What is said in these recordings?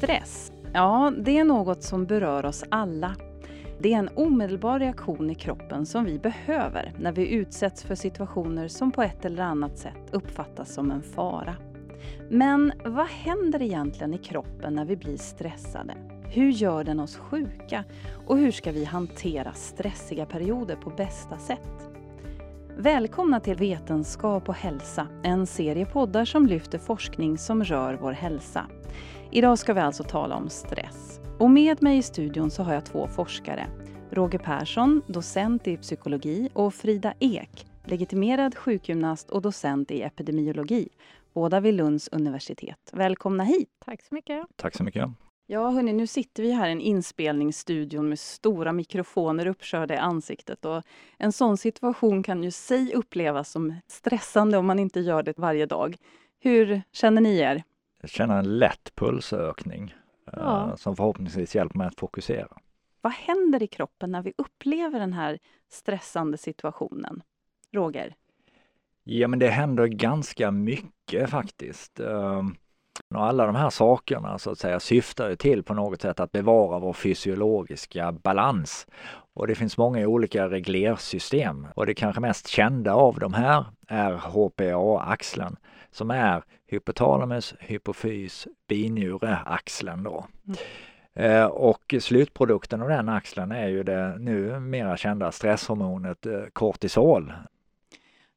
Stress, ja det är något som berör oss alla. Det är en omedelbar reaktion i kroppen som vi behöver när vi utsätts för situationer som på ett eller annat sätt uppfattas som en fara. Men vad händer egentligen i kroppen när vi blir stressade? Hur gör den oss sjuka? Och hur ska vi hantera stressiga perioder på bästa sätt? Välkomna till Vetenskap och hälsa, en serie poddar som lyfter forskning som rör vår hälsa. Idag ska vi alltså tala om stress. Och med mig i studion så har jag två forskare. Roger Persson, docent i psykologi och Frida Ek, legitimerad sjukgymnast och docent i epidemiologi, båda vid Lunds universitet. Välkomna hit! Tack så mycket! Tack så mycket! Ja, hörni, nu sitter vi här i en inspelningsstudio med stora mikrofoner uppkörda i ansiktet och en sån situation kan ju sig upplevas som stressande om man inte gör det varje dag. Hur känner ni er? Känner en lätt pulsökning ja. eh, som förhoppningsvis hjälper mig att fokusera. Vad händer i kroppen när vi upplever den här stressande situationen? Roger? Ja, men det händer ganska mycket faktiskt. Eh, och alla de här sakerna så att säga syftar ju till på något sätt att bevara vår fysiologiska balans. Och det finns många olika reglersystem och det kanske mest kända av de här är HPA-axeln som är hypotalamus, hypofys, binjureaxeln då. Mm. Eh, och slutprodukten av den axeln är ju det nu mera kända stresshormonet eh, kortisol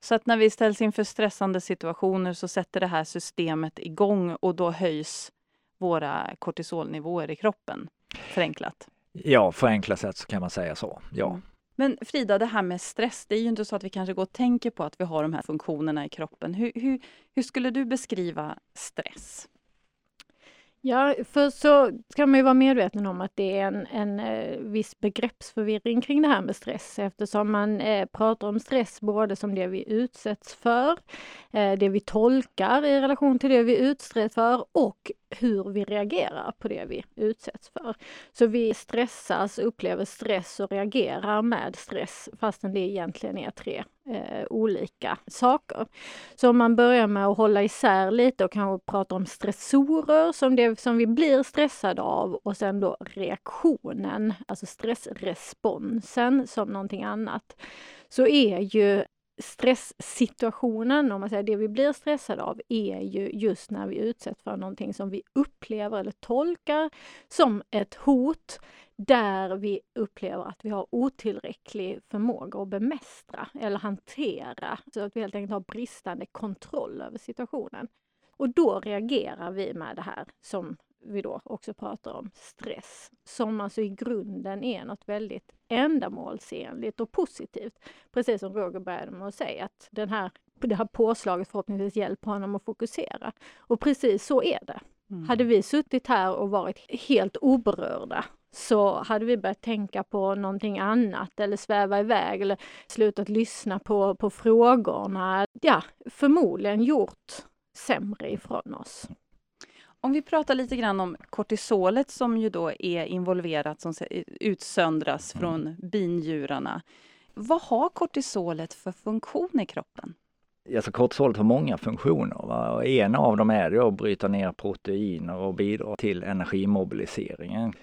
så att när vi ställs inför stressande situationer så sätter det här systemet igång och då höjs våra kortisolnivåer i kroppen. Förenklat. Ja, förenklat sett så kan man säga så. Ja. Mm. Men Frida, det här med stress, det är ju inte så att vi kanske går och tänker på att vi har de här funktionerna i kroppen. Hur, hur, hur skulle du beskriva stress? Ja, för så ska man ju vara medveten om att det är en, en eh, viss begreppsförvirring kring det här med stress eftersom man eh, pratar om stress både som det vi utsätts för, eh, det vi tolkar i relation till det vi utsätts för och hur vi reagerar på det vi utsätts för. Så vi stressas, upplever stress och reagerar med stress fastän det egentligen är tre eh, olika saker. Så om man börjar med att hålla isär lite och kanske prata om stressorer som det som vi blir stressade av och sen då reaktionen, alltså stressresponsen som någonting annat. Så är ju stresssituationen, om man säger det vi blir stressade av, är ju just när vi utsätts för någonting som vi upplever eller tolkar som ett hot där vi upplever att vi har otillräcklig förmåga att bemästra eller hantera, så att vi helt enkelt har bristande kontroll över situationen. Och då reagerar vi med det här som vi då också pratar om, stress, som alltså i grunden är något väldigt ändamålsenligt och positivt. Precis som Roger började med att säga, att den här, det här påslaget förhoppningsvis hjälper honom att fokusera. Och precis så är det. Mm. Hade vi suttit här och varit helt oberörda så hade vi börjat tänka på någonting annat eller sväva iväg eller slutat lyssna på, på frågorna. Ja, förmodligen gjort sämre ifrån oss. Om vi pratar lite grann om kortisolet som ju då är involverat, som utsöndras mm. från binjurarna. Vad har kortisolet för funktion i kroppen? Alltså kortisolet har många funktioner. Va? Och en av dem är att bryta ner proteiner och bidra till energimobiliseringen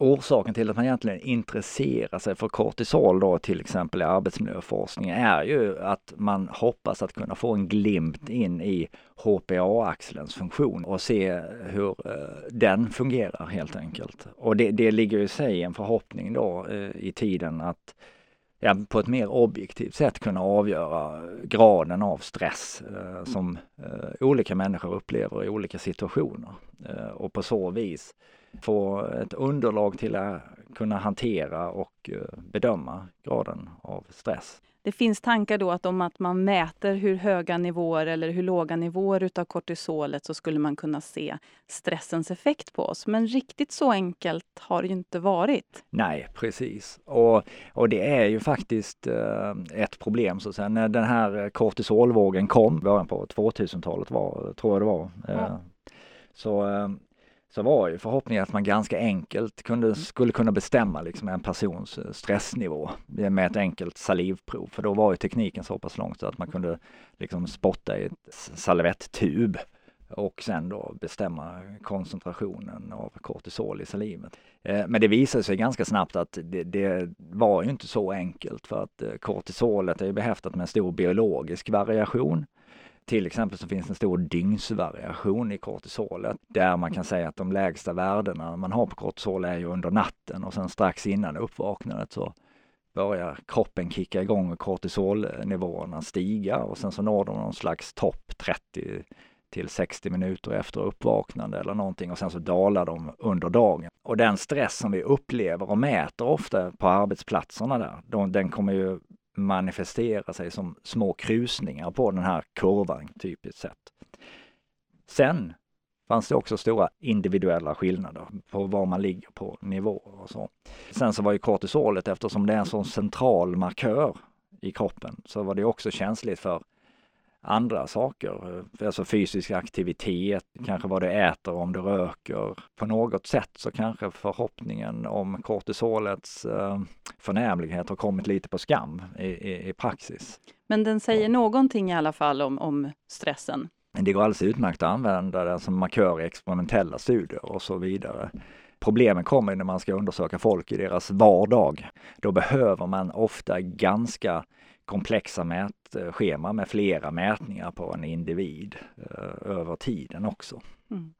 orsaken till att man egentligen intresserar sig för kortisol då till exempel i arbetsmiljöforskning är ju att man hoppas att kunna få en glimt in i HPA-axelns funktion och se hur eh, den fungerar helt enkelt. Och det, det ligger i sig en förhoppning då eh, i tiden att ja, på ett mer objektivt sätt kunna avgöra graden av stress eh, som eh, olika människor upplever i olika situationer. Eh, och på så vis få ett underlag till att kunna hantera och eh, bedöma graden av stress. Det finns tankar då att om att man mäter hur höga nivåer eller hur låga nivåer utav kortisolet så skulle man kunna se stressens effekt på oss. Men riktigt så enkelt har det ju inte varit. Nej, precis. Och, och det är ju faktiskt eh, ett problem. Så sen när den här kortisolvågen kom, början på 2000-talet var, tror jag det var, eh, ja. så så var ju förhoppningen att man ganska enkelt kunde, mm. skulle kunna bestämma liksom en persons eh, stressnivå med ett enkelt salivprov. För då var ju tekniken så pass långt så att man kunde liksom spotta i ett salvettub och sen då bestämma koncentrationen av kortisol i salivet. Eh, men det visade sig ganska snabbt att det, det, var ju inte så enkelt för att eh, kortisolet är behäftat med en stor biologisk variation. Till exempel så finns en stor dygnsvariation i kortisolet där man kan säga att de lägsta värdena man har på kortisol är ju under natten och sen strax innan uppvaknandet så börjar kroppen kicka igång och kortisolnivåerna stiga och sen så når de någon slags topp 30 till 60 minuter efter uppvaknande eller någonting och sen så dalar de under dagen. Och den stress som vi upplever och mäter ofta på arbetsplatserna där, den kommer ju manifestera sig som små krusningar på den här kurvan typiskt sett. Sen fanns det också stora individuella skillnader på var man ligger på nivåer och så. Sen så var ju kortisolet, eftersom det är en sån central markör i kroppen, så var det också känsligt för andra saker. Alltså fysisk aktivitet, kanske vad du äter, om du röker. På något sätt så kanske förhoppningen om kortisolets eh, förnämlighet har kommit lite på skam i, i, i praxis. Men den säger någonting i alla fall om, om stressen? Det går alldeles utmärkt att använda den som markör i experimentella studier och så vidare. Problemen kommer när man ska undersöka folk i deras vardag. Då behöver man ofta ganska komplexa mätschema med flera mätningar på en individ eh, över tiden också. Mm.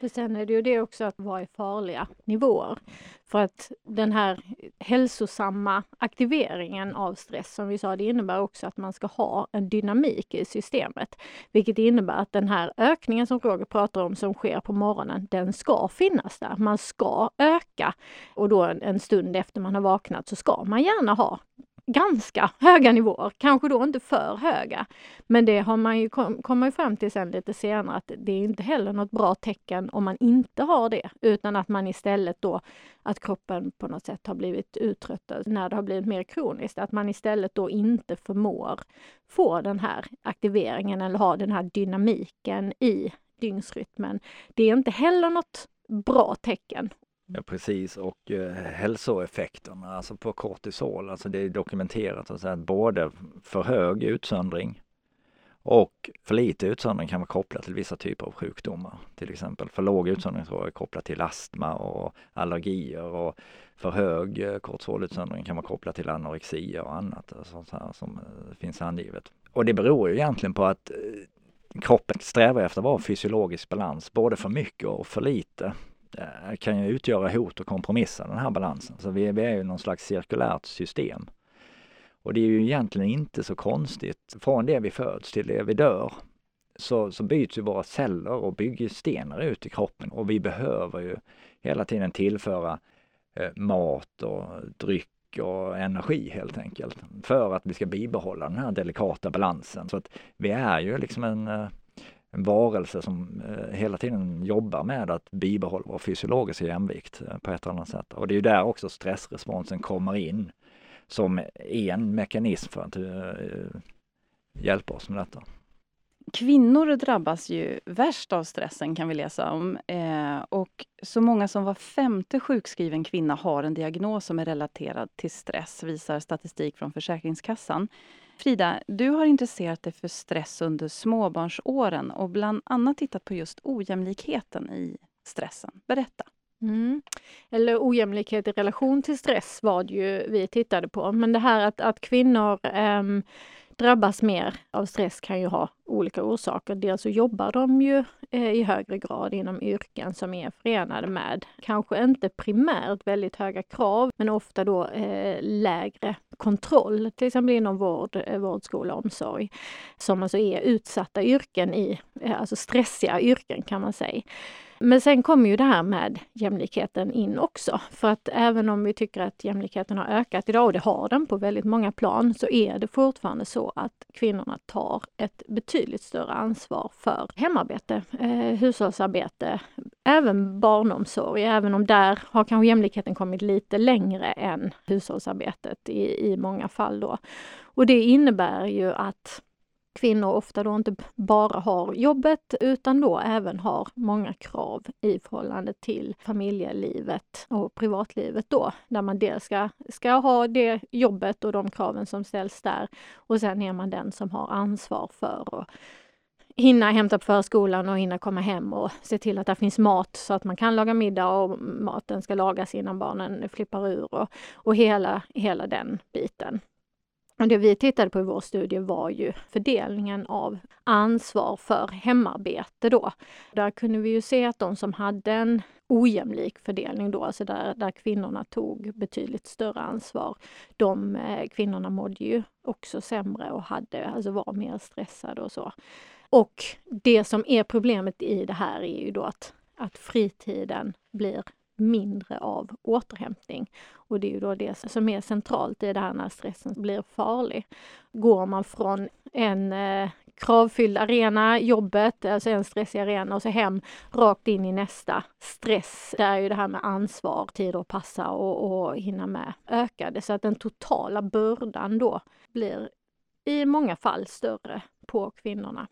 För sen är det ju det också att vara i farliga nivåer. För att den här hälsosamma aktiveringen av stress som vi sa, det innebär också att man ska ha en dynamik i systemet. Vilket innebär att den här ökningen som Roger pratar om som sker på morgonen, den ska finnas där. Man ska öka och då en stund efter man har vaknat så ska man gärna ha ganska höga nivåer, kanske då inte för höga. Men det har man ju kom, kommer fram till sen lite senare att det är inte heller något bra tecken om man inte har det, utan att man istället då att kroppen på något sätt har blivit uttröttad när det har blivit mer kroniskt, att man istället då inte förmår få den här aktiveringen eller ha den här dynamiken i dygnsrytmen. Det är inte heller något bra tecken Ja precis och eh, hälsoeffekterna alltså på kortisol, alltså det är dokumenterat att både för hög utsöndring och för lite utsöndring kan vara kopplat till vissa typer av sjukdomar. Till exempel för låg utsöndring så är kopplat till astma och allergier och för hög eh, kortisolutsöndring kan vara kopplat till anorexia och annat eh, sånt här som eh, finns angivet. Och det beror ju egentligen på att eh, kroppen strävar efter att vara fysiologisk balans, både för mycket och för lite. Eh, kan ju utgöra hot och kompromissa den här balansen. Så vi, vi är ju någon slags cirkulärt system. Och det är ju egentligen inte så konstigt. Från det vi föds till det vi dör så, så byts ju våra celler och byggstenar ut i kroppen och vi behöver ju hela tiden tillföra eh, mat och dryck och energi helt enkelt för att vi ska bibehålla den här delikata balansen. Så att vi är ju liksom en eh, en varelse som eh, hela tiden jobbar med att bibehålla vår fysiologiska jämvikt eh, på ett eller annat sätt. Och det är ju där också stressresponsen kommer in som en mekanism för att eh, hjälpa oss med detta. Kvinnor drabbas ju värst av stressen kan vi läsa om. och så många som var femte sjukskriven kvinna har en diagnos som är relaterad till stress, visar statistik från Försäkringskassan. Frida, du har intresserat dig för stress under småbarnsåren och bland annat tittat på just ojämlikheten i stressen. Berätta. Mm. Eller ojämlikhet i relation till stress var det ju vi tittade på. Men det här att, att kvinnor um, drabbas mer av stress kan ju ha olika orsaker. Dels så jobbar de ju eh, i högre grad inom yrken som är förenade med kanske inte primärt väldigt höga krav, men ofta då eh, lägre kontroll, till exempel inom vård, eh, vård, skola och omsorg, som alltså är utsatta yrken i, alltså stressiga yrken kan man säga. Men sen kommer ju det här med jämlikheten in också. För att även om vi tycker att jämlikheten har ökat idag, och det har den på väldigt många plan, så är det fortfarande så att kvinnorna tar ett betydligt större ansvar för hemarbete, eh, hushållsarbete, även barnomsorg, även om där har kanske jämlikheten kommit lite längre än hushållsarbetet i, i många fall då. Och det innebär ju att kvinnor ofta då inte bara har jobbet utan då även har många krav i förhållande till familjelivet och privatlivet då, där man dels ska, ska ha det jobbet och de kraven som ställs där och sen är man den som har ansvar för att hinna hämta på förskolan och hinna komma hem och se till att det finns mat så att man kan laga middag och maten ska lagas innan barnen flippar ur och, och hela, hela den biten. Och det vi tittade på i vår studie var ju fördelningen av ansvar för hemarbete då. Där kunde vi ju se att de som hade en ojämlik fördelning då, alltså där, där kvinnorna tog betydligt större ansvar. De eh, kvinnorna mådde ju också sämre och hade, alltså var mer stressade och så. Och det som är problemet i det här är ju då att, att fritiden blir mindre av återhämtning. Och det är ju då det som är centralt i det här när stressen blir farlig. Går man från en eh, kravfylld arena, jobbet, alltså en stressig arena och så hem rakt in i nästa stress. Där är ju det här med ansvar, tid att passa och, och hinna med ökade så att den totala bördan då blir i många fall större på kvinnorna.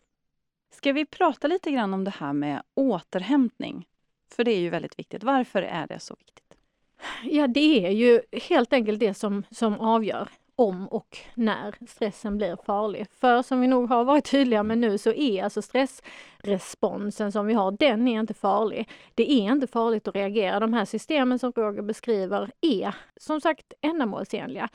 Ska vi prata lite grann om det här med återhämtning? För det är ju väldigt viktigt. Varför är det så viktigt? Ja, det är ju helt enkelt det som, som avgör om och när stressen blir farlig. För som vi nog har varit tydliga med nu så är alltså stressresponsen som vi har, den är inte farlig. Det är inte farligt att reagera. De här systemen som Roger beskriver är som sagt ändamålsenliga.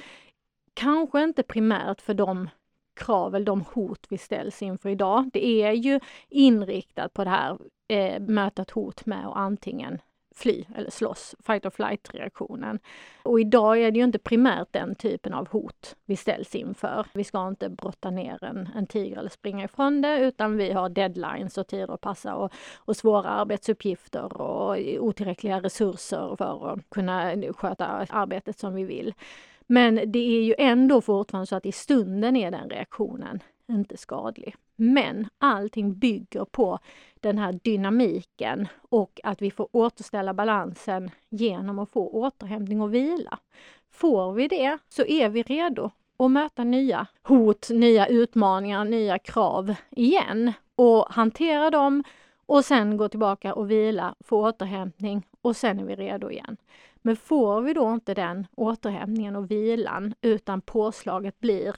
Kanske inte primärt för de krav eller de hot vi ställs inför idag. Det är ju inriktat på det här eh, möta ett hot med att antingen fly eller slåss, fight or flight reaktionen. Och idag är det ju inte primärt den typen av hot vi ställs inför. Vi ska inte brotta ner en, en tiger eller springa ifrån det utan vi har deadlines och tider att passa och, och svåra arbetsuppgifter och otillräckliga resurser för att kunna sköta arbetet som vi vill. Men det är ju ändå fortfarande så att i stunden är den reaktionen inte skadlig. Men allting bygger på den här dynamiken och att vi får återställa balansen genom att få återhämtning och vila. Får vi det så är vi redo att möta nya hot, nya utmaningar, nya krav igen och hantera dem och sen gå tillbaka och vila, få återhämtning och sen är vi redo igen. Men får vi då inte den återhämtningen och vilan utan påslaget blir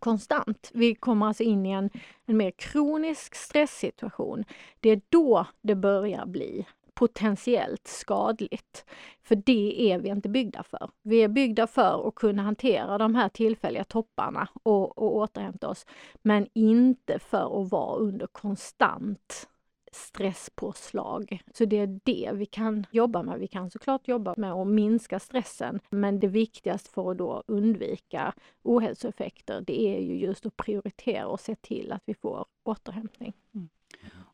konstant. Vi kommer alltså in i en, en mer kronisk stresssituation. Det är då det börjar bli potentiellt skadligt. För det är vi inte byggda för. Vi är byggda för att kunna hantera de här tillfälliga topparna och, och återhämta oss, men inte för att vara under konstant stresspåslag. Så det är det vi kan jobba med. Vi kan såklart jobba med att minska stressen, men det viktigaste för att då undvika ohälsoeffekter, det är ju just att prioritera och se till att vi får återhämtning. Mm.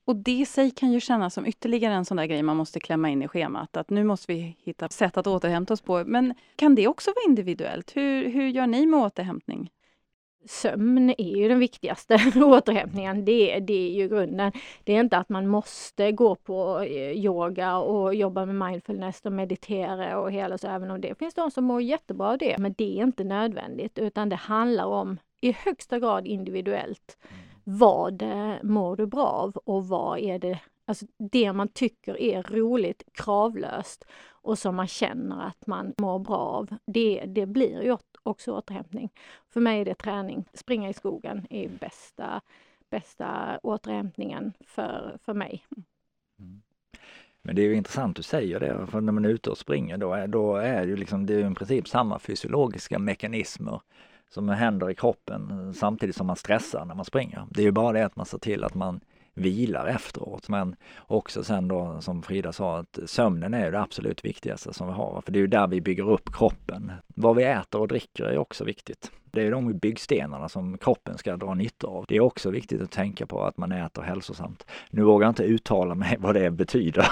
Och det i sig kan ju kännas som ytterligare en sån där grej man måste klämma in i schemat, att nu måste vi hitta sätt att återhämta oss på. Men kan det också vara individuellt? Hur, hur gör ni med återhämtning? Sömn är ju den viktigaste återhämtningen. Det, det är ju grunden. Det är inte att man måste gå på eh, yoga och jobba med mindfulness och meditera och hela så, även om det finns de som mår jättebra av det. Men det är inte nödvändigt, utan det handlar om i högsta grad individuellt. Vad eh, mår du bra av och vad är det, alltså det man tycker är roligt, kravlöst och som man känner att man mår bra av. Det, det blir ju också återhämtning. För mig är det träning. Springa i skogen är bästa, bästa återhämtningen för, för mig. Mm. Men det är ju intressant du säger det, för när man är ute och springer då är, då är det ju liksom, det är i princip samma fysiologiska mekanismer som händer i kroppen samtidigt som man stressar när man springer. Det är ju bara det att man ser till att man vilar efteråt. Men också sen då som Frida sa att sömnen är det absolut viktigaste som vi har. För det är ju där vi bygger upp kroppen. Vad vi äter och dricker är också viktigt. Det är de byggstenarna som kroppen ska dra nytta av. Det är också viktigt att tänka på att man äter hälsosamt. Nu vågar jag inte uttala mig vad det betyder.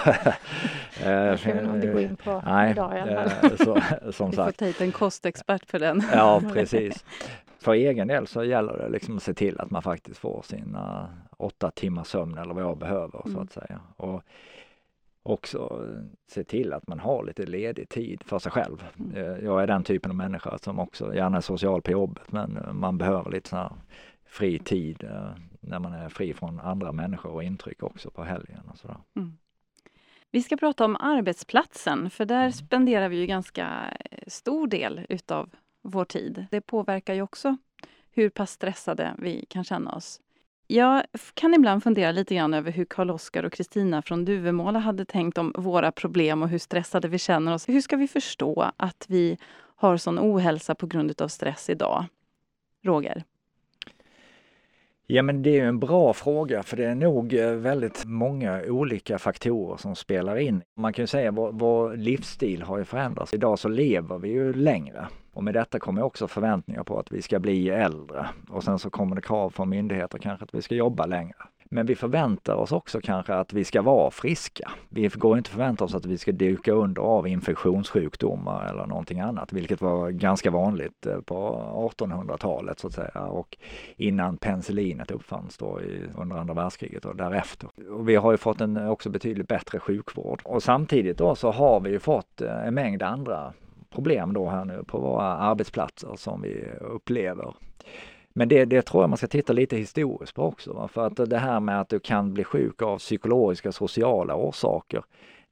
det kan vi nog inte gå in på Nej, idag i alla fall. Så, som vi får ta hit en kostexpert för den. Ja, precis för egen del så gäller det liksom att se till att man faktiskt får sina åtta timmar sömn eller vad jag behöver mm. så att säga. Och också se till att man har lite ledig tid för sig själv. Mm. Eh, jag är den typen av människa som också gärna är social på jobbet men man behöver lite sån fri tid eh, när man är fri från andra människor och intryck också på helgen och sådär. Mm. Vi ska prata om arbetsplatsen för där mm. spenderar vi ju ganska stor del utav vår tid. Det påverkar ju också hur pass stressade vi kan känna oss. Jag kan ibland fundera lite grann över hur Karl-Oskar och Kristina från Duvemåla hade tänkt om våra problem och hur stressade vi känner oss. Hur ska vi förstå att vi har sån ohälsa på grund av stress idag? Roger? Ja men det är en bra fråga för det är nog eh, väldigt många olika faktorer som spelar in. Man kan ju säga att vår, vår livsstil har ju förändrats. Idag så lever vi ju längre och med detta kommer också förväntningar på att vi ska bli äldre och sen så kommer det krav från myndigheter kanske att vi ska jobba längre. Men vi förväntar oss också kanske att vi ska vara friska. Vi går inte förvänta oss att vi ska duka under av infektionssjukdomar eller någonting annat, vilket var ganska vanligt eh, på 1800-talet så att säga och innan penicillinet uppfanns då i, under andra världskriget och därefter. Och vi har ju fått en också betydligt bättre sjukvård och samtidigt då så har vi ju fått eh, en mängd andra problem då här nu på våra arbetsplatser som vi upplever. Men det, det tror jag man ska titta lite historiskt på också. För att det här med att du kan bli sjuk av psykologiska och sociala orsaker.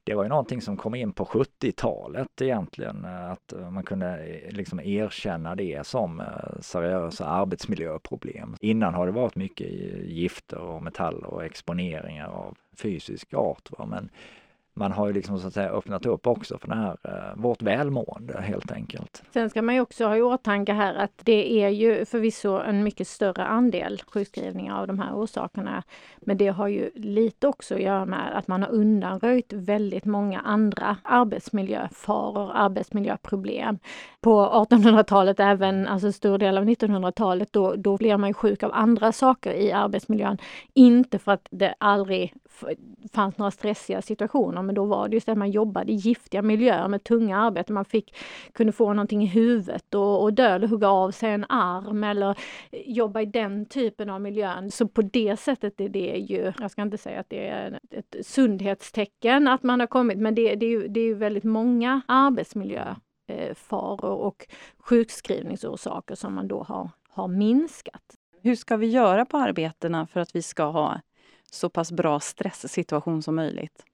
Det var ju någonting som kom in på 70-talet egentligen, att man kunde eh, liksom erkänna det som eh, seriösa arbetsmiljöproblem. Innan har det varit mycket gifter och metaller och exponeringar av fysisk art. Va? Men man har ju liksom så att säga öppnat upp också för det här, eh, vårt välmående helt enkelt. Sen ska man ju också ha i åtanke här att det är ju förvisso en mycket större andel sjukskrivningar av de här orsakerna. Men det har ju lite också att göra med att man har undanröjt väldigt många andra arbetsmiljöfaror, arbetsmiljöproblem. På 1800-talet, även alltså stor del av 1900-talet, då, då blev man ju sjuk av andra saker i arbetsmiljön. Inte för att det aldrig fanns några stressiga situationer, men då var det just att man jobbade i giftiga miljöer med tunga arbeten. Man fick, kunde få någonting i huvudet och, och dö eller hugga av sig en arm eller jobba i den typen av miljön. Så på det sättet är det ju, jag ska inte säga att det är ett sundhetstecken att man har kommit, men det, det är ju det är väldigt många arbetsmiljöfaror eh, och sjukskrivningsorsaker som man då har, har minskat. Hur ska vi göra på arbetena för att vi ska ha så pass bra stresssituation som möjligt?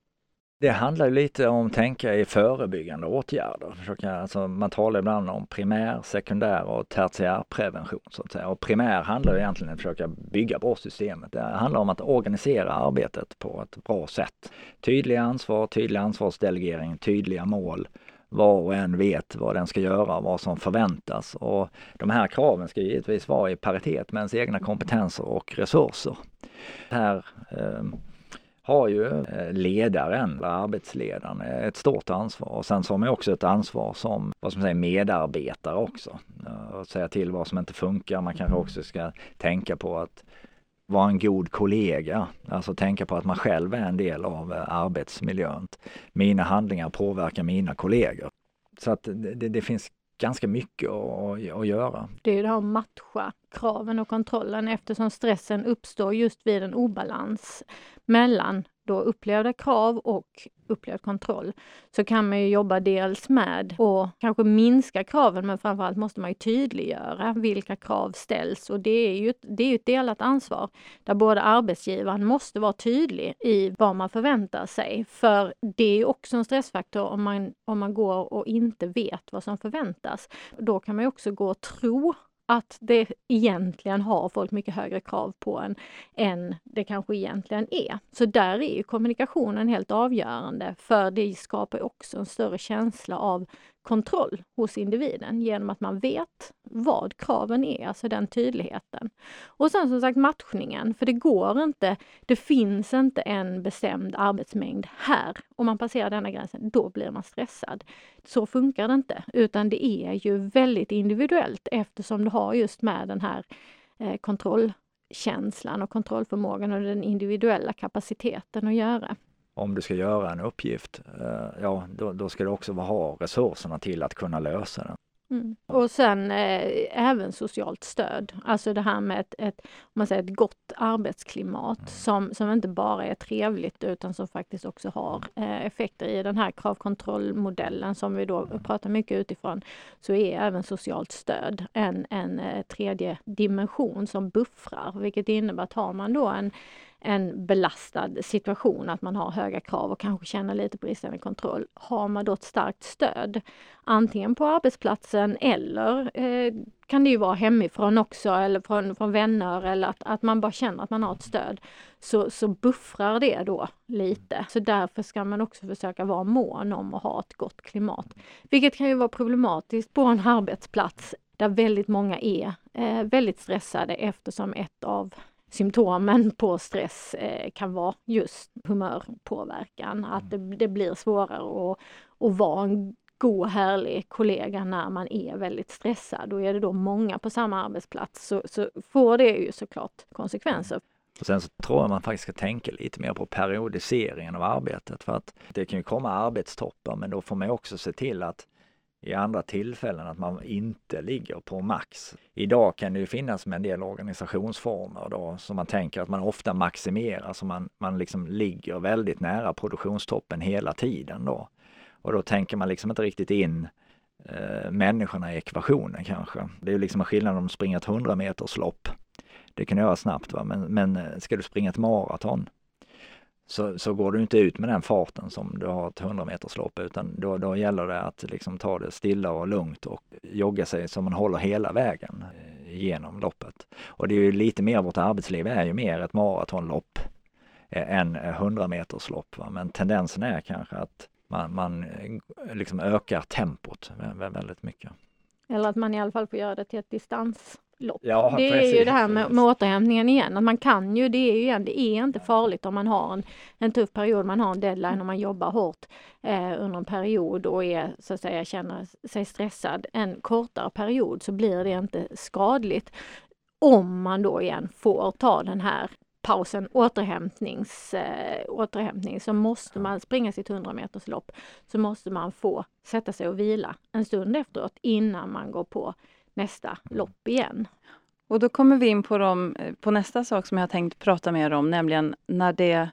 Det handlar lite om att tänka i förebyggande åtgärder. Försöka, alltså man talar ibland om primär, sekundär och tertiärprevention. Så att säga. Och primär handlar egentligen om att försöka bygga bra systemet. Det handlar om att organisera arbetet på ett bra sätt. Tydliga ansvar, tydlig ansvarsdelegering, tydliga mål. Var och en vet vad den ska göra, vad som förväntas. Och de här kraven ska givetvis vara i paritet med ens egna kompetenser och resurser. Här eh, har ju eh, ledaren, arbetsledaren, eh, ett stort ansvar. Och sen så har man också ett ansvar som vad som säger, medarbetare också. Eh, att säga till vad som inte funkar. Man kanske också ska tänka på att vara en god kollega, alltså tänka på att man själv är en del av arbetsmiljön. Mina handlingar påverkar mina kollegor. Så att det, det finns ganska mycket att, att göra. Det är ju det här att matcha kraven och kontrollen eftersom stressen uppstår just vid en obalans mellan då upplevda krav och upplevd kontroll så kan man ju jobba dels med och kanske minska kraven men framförallt måste man ju tydliggöra vilka krav ställs och det är ju, det är ett delat ansvar där både arbetsgivaren måste vara tydlig i vad man förväntar sig. För det är ju också en stressfaktor om man, om man går och inte vet vad som förväntas. Då kan man ju också gå och tro att det egentligen har folk mycket högre krav på en än det kanske egentligen är. Så där är ju kommunikationen helt avgörande för det skapar också en större känsla av kontroll hos individen genom att man vet vad kraven är, alltså den tydligheten. Och sen som sagt matchningen, för det går inte, det finns inte en bestämd arbetsmängd här. Om man passerar denna gränsen, då blir man stressad. Så funkar det inte, utan det är ju väldigt individuellt eftersom du har just med den här eh, kontrollkänslan och kontrollförmågan och den individuella kapaciteten att göra om du ska göra en uppgift, eh, ja då, då ska du också ha resurserna till att kunna lösa den. Mm. Och sen eh, även socialt stöd, alltså det här med ett, ett, om man säger ett gott arbetsklimat mm. som, som inte bara är trevligt utan som faktiskt också har eh, effekter. I den här kravkontrollmodellen som vi då pratar mycket utifrån så är även socialt stöd en, en eh, tredje dimension som buffrar, vilket innebär att har man då en en belastad situation, att man har höga krav och kanske känner lite bristande kontroll. Har man då ett starkt stöd, antingen på arbetsplatsen eller eh, kan det ju vara hemifrån också eller från, från vänner eller att, att man bara känner att man har ett stöd, så, så buffrar det då lite. Så därför ska man också försöka vara mån om att ha ett gott klimat. Vilket kan ju vara problematiskt på en arbetsplats där väldigt många är eh, väldigt stressade eftersom ett av symptomen på stress eh, kan vara just humörpåverkan. Att det, det blir svårare att, att vara en god härlig kollega när man är väldigt stressad. Och är det då många på samma arbetsplats så, så får det ju såklart konsekvenser. Och sen så tror jag man faktiskt ska tänka lite mer på periodiseringen av arbetet för att det kan ju komma arbetstoppar men då får man också se till att i andra tillfällen att man inte ligger på max. Idag kan det ju finnas med en del organisationsformer då som man tänker att man ofta maximerar, så man, man liksom ligger väldigt nära produktionstoppen hela tiden då. Och då tänker man liksom inte riktigt in eh, människorna i ekvationen kanske. Det är ju liksom en skillnad om du springer ett 100 meters lopp. Det kan du göra snabbt va, men, men eh, ska du springa ett maraton så, så går du inte ut med den farten som du har ett 100 meters lopp utan då, då gäller det att liksom ta det stilla och lugnt och jogga sig så man håller hela vägen eh, genom loppet. Och det är ju lite mer, vårt arbetsliv är ju mer ett maratonlopp eh, än 100 meters lopp. Va? Men tendensen är kanske att man, man liksom ökar tempot väldigt mycket. Eller att man i alla fall får göra det till ett distans lopp. Ja, det precis, är ju det här med, med återhämtningen igen, att man kan ju, det är ju igen, det är inte farligt om man har en, en tuff period, man har en deadline och man jobbar hårt eh, under en period och är så att säga känner sig stressad en kortare period så blir det inte skadligt. Om man då igen får ta den här pausen, återhämtnings, äh, återhämtning, så måste man springa sitt 100 meters lopp. Så måste man få sätta sig och vila en stund efteråt innan man går på nästa lopp igen. Och då kommer vi in på, dem, på nästa sak som jag tänkt prata mer om, nämligen när det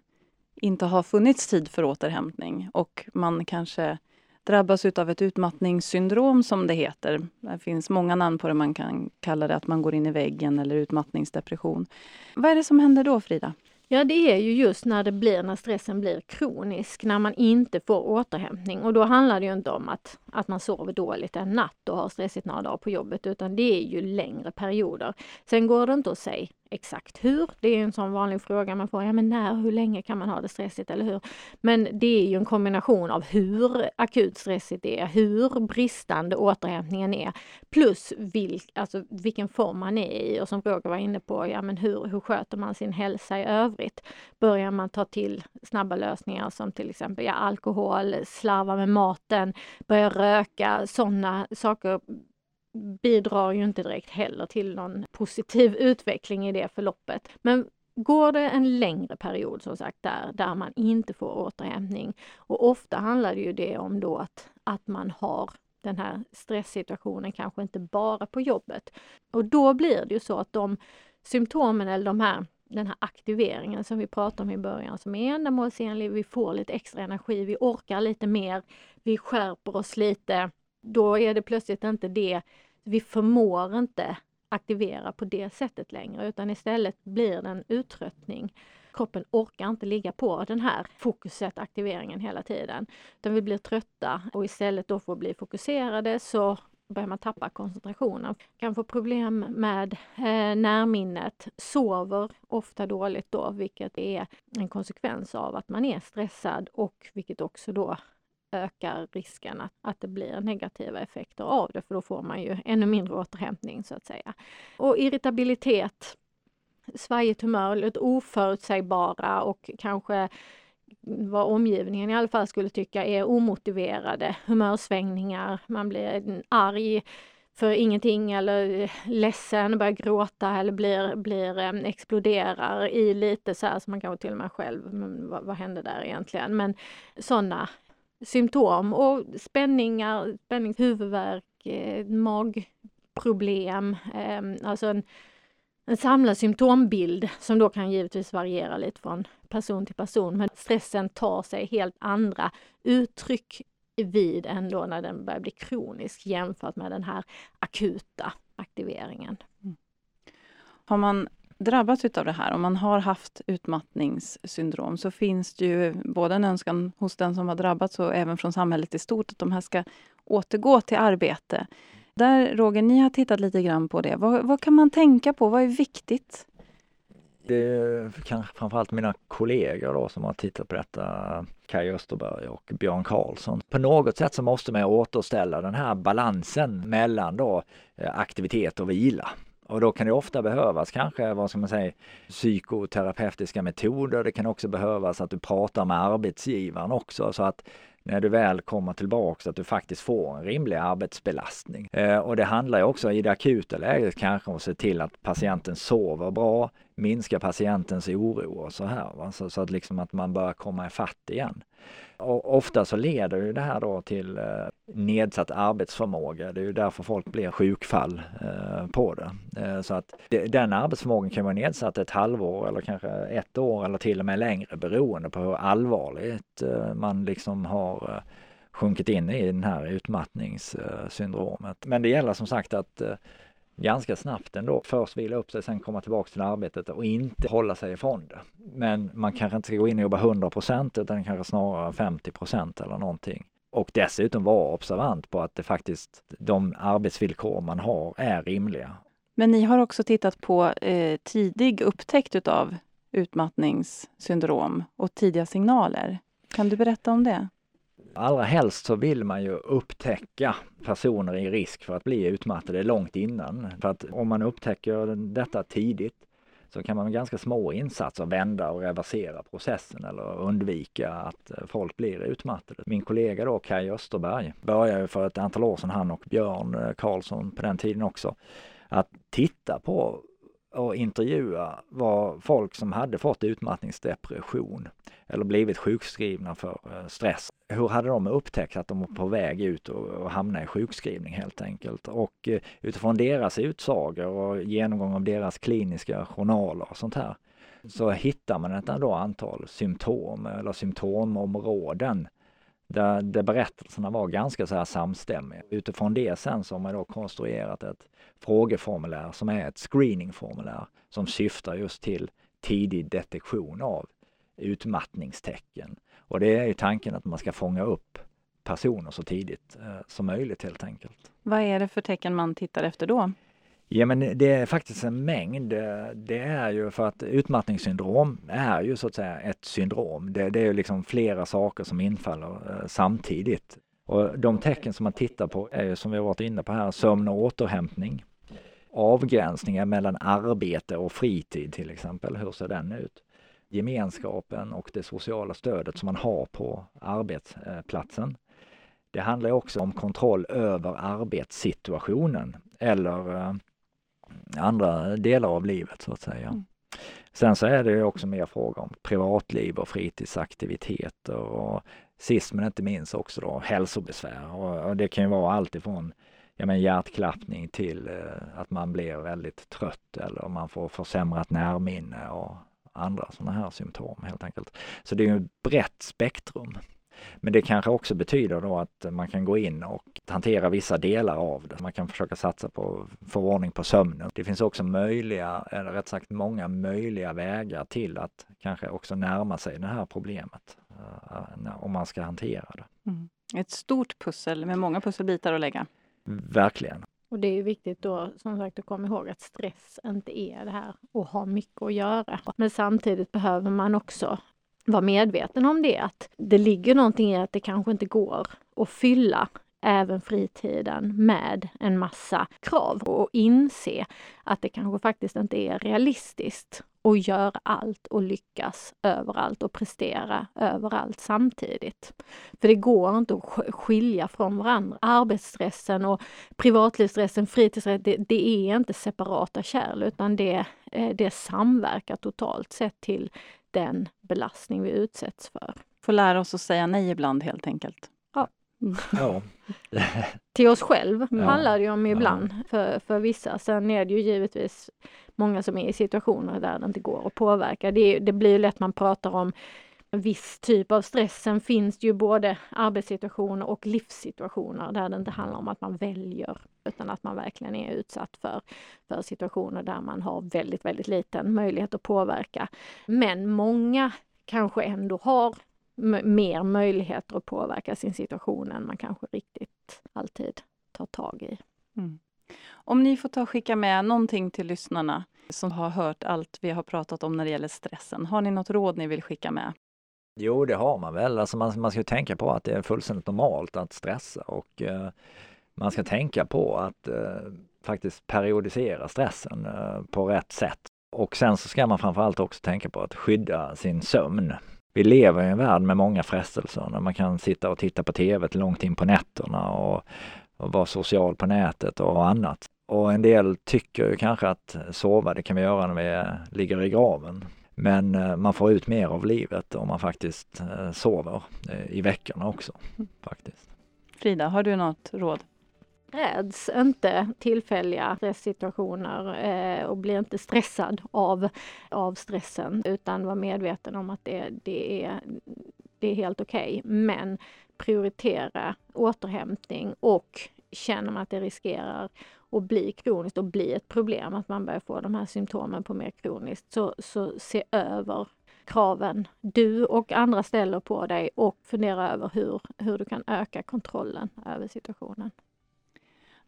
inte har funnits tid för återhämtning och man kanske drabbas av ett utmattningssyndrom som det heter. Det finns många namn på det. Man kan kalla det att man går in i väggen eller utmattningsdepression. Vad är det som händer då Frida? Ja, det är ju just när det blir, när stressen blir kronisk, när man inte får återhämtning. Och då handlar det ju inte om att, att man sover dåligt en natt och har stressigt några dagar på jobbet, utan det är ju längre perioder. Sen går det inte att säga exakt hur. Det är en sån vanlig fråga man får. Ja, men när, hur länge kan man ha det stressigt, eller hur? Men det är ju en kombination av hur akut stressigt det är, hur bristande återhämtningen är, plus vilk, alltså vilken form man är i. Och som Roger var inne på, ja men hur, hur sköter man sin hälsa i övrigt? Börjar man ta till snabba lösningar som till exempel ja, alkohol, slarva med maten, börja röka, sådana saker bidrar ju inte direkt heller till någon positiv utveckling i det förloppet. Men går det en längre period som sagt där, där man inte får återhämtning och ofta handlar det ju det om då att, att man har den här stresssituationen kanske inte bara på jobbet. Och då blir det ju så att de symptomen eller de här den här aktiveringen som vi pratade om i början som är ändamålsenlig, vi får lite extra energi, vi orkar lite mer, vi skärper oss lite, då är det plötsligt inte det, vi förmår inte aktivera på det sättet längre utan istället blir det en uttröttning. Kroppen orkar inte ligga på den här fokuset, aktiveringen hela tiden. Utan vi blir trötta och istället då för att bli fokuserade så börjar man tappa koncentrationen. Kan få problem med eh, närminnet, sover ofta dåligt då, vilket är en konsekvens av att man är stressad och vilket också då ökar risken att, att det blir negativa effekter av det, för då får man ju ännu mindre återhämtning så att säga. Och irritabilitet, svajigt humör, lite oförutsägbara och kanske vad omgivningen i alla fall skulle tycka är omotiverade humörsvängningar. Man blir arg för ingenting eller eh, ledsen, börjar gråta eller blir, blir eh, exploderar i lite så här så man kanske till och med själv, men vad, vad hände där egentligen? Men sådana symptom och spänningar, spänning, huvudvärk, eh, magproblem, alltså en, en samlad symptombild som då kan givetvis variera lite från person till person. Men stressen tar sig helt andra uttryck vid ändå när den börjar bli kronisk jämfört med den här akuta aktiveringen. Mm. Har man drabbats av det här, om man har haft utmattningssyndrom, så finns det ju både en önskan hos den som har drabbats och även från samhället i stort att de här ska återgå till arbete. Där, Roger, ni har tittat lite grann på det. Vad, vad kan man tänka på? Vad är viktigt? Det är kanske framförallt mina kollegor då som har tittat på detta, Kaj Österberg och Björn Karlsson. På något sätt så måste man återställa den här balansen mellan då eh, aktivitet och vila. Och då kan det ofta behövas kanske, vad ska man säga, psykoterapeutiska metoder. Det kan också behövas att du pratar med arbetsgivaren också så att när du väl kommer tillbaks att du faktiskt får en rimlig arbetsbelastning. Eh, och det handlar ju också i det akuta läget kanske om att se till att patienten sover bra, minska patientens oro och så här. Va? Så, så att liksom att man börjar komma ifatt igen. Och ofta så leder ju det här då till eh, nedsatt arbetsförmåga. Det är ju därför folk blir sjukfall eh, på det. Eh, så att det, den arbetsförmågan kan vara nedsatt ett halvår eller kanske ett år eller till och med längre beroende på hur allvarligt eh, man liksom har har eh, sjunkit in i den här utmattningssyndromet. Men det gäller som sagt att eh, ganska snabbt ändå. Först vila upp sig, sen komma tillbaka till arbetet och inte hålla sig ifrån det. Men man kanske inte ska gå in och jobba 100 procent, utan kanske snarare 50 procent eller någonting. Och dessutom vara observant på att det faktiskt, de arbetsvillkor man har är rimliga. Men ni har också tittat på eh, tidig upptäckt utav utmattningssyndrom och tidiga signaler. Kan du berätta om det? Allra helst så vill man ju upptäcka personer i risk för att bli utmattade långt innan. För att om man upptäcker detta tidigt så kan man med ganska små insatser vända och reversera processen eller undvika att folk blir utmattade. Min kollega då, Kaj Österberg, började för ett antal år sedan, han och Björn Karlsson på den tiden också, att titta på och intervjua var folk som hade fått utmattningsdepression eller blivit sjukskrivna för eh, stress. Hur hade de upptäckt att de var på väg ut och, och hamna i sjukskrivning helt enkelt? Och eh, utifrån deras utsagor och genomgång av deras kliniska journaler och sånt här så hittar man ett antal symptom eller symptomområden där, där berättelserna var ganska så här samstämmiga. Utifrån det sen så har man då konstruerat ett frågeformulär som är ett screeningformulär som syftar just till tidig detektion av utmattningstecken. Och det är ju tanken att man ska fånga upp personer så tidigt eh, som möjligt helt enkelt. Vad är det för tecken man tittar efter då? Ja men det är faktiskt en mängd. Det är ju för att utmattningssyndrom är ju så att säga ett syndrom. Det, det är ju liksom flera saker som infaller eh, samtidigt. Och de tecken som man tittar på är ju som vi har varit inne på här, sömn och återhämtning. Avgränsningar mellan arbete och fritid till exempel, hur ser den ut? Gemenskapen och det sociala stödet som man har på arbetsplatsen. Det handlar också om kontroll över arbetssituationen eller eh, andra delar av livet så att säga. Mm. Sen så är det också mer fråga om privatliv och fritidsaktiviteter och sist men inte minst också då hälsobesvär och, och det kan ju vara allt ifrån ja, men hjärtklappning till eh, att man blir väldigt trött eller man får försämrat närminne och andra sådana här symptom helt enkelt. Så det är ju ett brett spektrum. Men det kanske också betyder då att man kan gå in och hantera vissa delar av det. Man kan försöka satsa på förordning på sömnen. Det finns också möjliga, eller rätt sagt många möjliga vägar till att kanske också närma sig det här problemet uh, om man ska hantera det. Mm. Ett stort pussel med många pusselbitar att lägga. Verkligen. Och det är viktigt då som sagt att komma ihåg att stress inte är det här och ha mycket att göra. Men samtidigt behöver man också vara medveten om det, att det ligger någonting i att det kanske inte går att fylla även fritiden med en massa krav och inse att det kanske faktiskt inte är realistiskt att göra allt och lyckas överallt och prestera överallt samtidigt. För det går inte att skilja från varandra. Arbetsstressen och privatlivsstressen, fritidsstressen, det, det, är inte separata kärl utan det, eh, det samverkar totalt sett till den belastning vi utsätts för. Får lära oss att säga nej ibland helt enkelt. Ja. ja. Till oss själv ja. handlar det ju om ibland ja. för, för vissa. Sen är det ju givetvis många som är i situationer där det inte går att påverka. Det, det blir lätt man pratar om en viss typ av stress. Sen finns det ju både arbetssituationer och livssituationer där det inte handlar om att man väljer utan att man verkligen är utsatt för, för situationer där man har väldigt, väldigt liten möjlighet att påverka. Men många kanske ändå har mer möjligheter att påverka sin situation än man kanske riktigt alltid tar tag i. Mm. Om ni får ta och skicka med någonting till lyssnarna som har hört allt vi har pratat om när det gäller stressen. Har ni något råd ni vill skicka med? Jo, det har man väl. Alltså man, man ska tänka på att det är fullständigt normalt att stressa och eh, man ska tänka på att eh, faktiskt periodisera stressen eh, på rätt sätt. Och sen så ska man framförallt också tänka på att skydda sin sömn. Vi lever i en värld med många frestelser när man kan sitta och titta på TV långt in på nätterna och, och vara social på nätet och annat. Och en del tycker ju kanske att sova, det kan vi göra när vi ligger i graven. Men eh, man får ut mer av livet om man faktiskt eh, sover eh, i veckorna också. Faktiskt. Frida, har du något råd? Räds inte tillfälliga stresssituationer eh, och blir inte stressad av, av stressen utan var medveten om att det, det, är, det är helt okej. Okay. Men prioritera återhämtning och känner man att det riskerar att bli kroniskt och bli ett problem, att man börjar få de här symptomen på mer kroniskt, så, så se över kraven du och andra ställer på dig och fundera över hur, hur du kan öka kontrollen över situationen.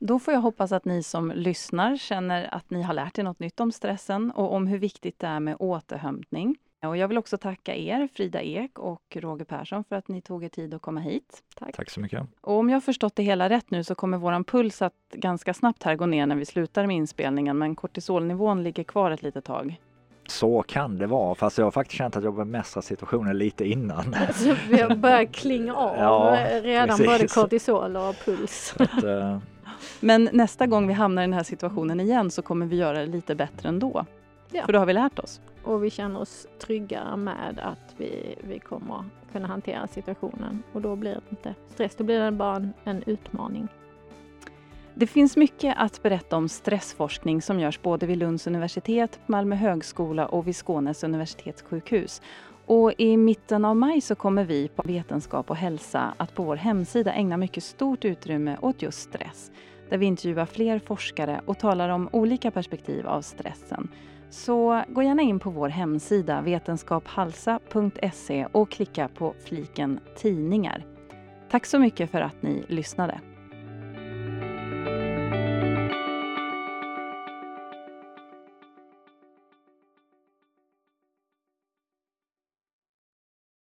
Då får jag hoppas att ni som lyssnar känner att ni har lärt er något nytt om stressen och om hur viktigt det är med återhämtning. Och jag vill också tacka er, Frida Ek och Roger Persson, för att ni tog er tid att komma hit. Tack. Tack så mycket. Och om jag har förstått det hela rätt nu så kommer våran puls att ganska snabbt här gå ner när vi slutar med inspelningen, men kortisolnivån ligger kvar ett litet tag. Så kan det vara, fast jag har faktiskt känt att jag bemästrat situationen lite innan. Alltså, vi har börjat klinga av ja, redan precis. både kortisol och puls. Att, uh... Men nästa gång vi hamnar i den här situationen igen så kommer vi göra det lite bättre ändå. Ja. För då har vi lärt oss. Och vi känner oss trygga med att vi, vi kommer kunna hantera situationen. Och då blir det inte stress, då blir det bara en, en utmaning. Det finns mycket att berätta om stressforskning som görs både vid Lunds universitet, Malmö högskola och vid Skånes universitetssjukhus. Och i mitten av maj så kommer vi på Vetenskap och hälsa att på vår hemsida ägna mycket stort utrymme åt just stress. Där vi intervjuar fler forskare och talar om olika perspektiv av stressen. Så gå gärna in på vår hemsida vetenskaphalsa.se och klicka på fliken tidningar. Tack så mycket för att ni lyssnade.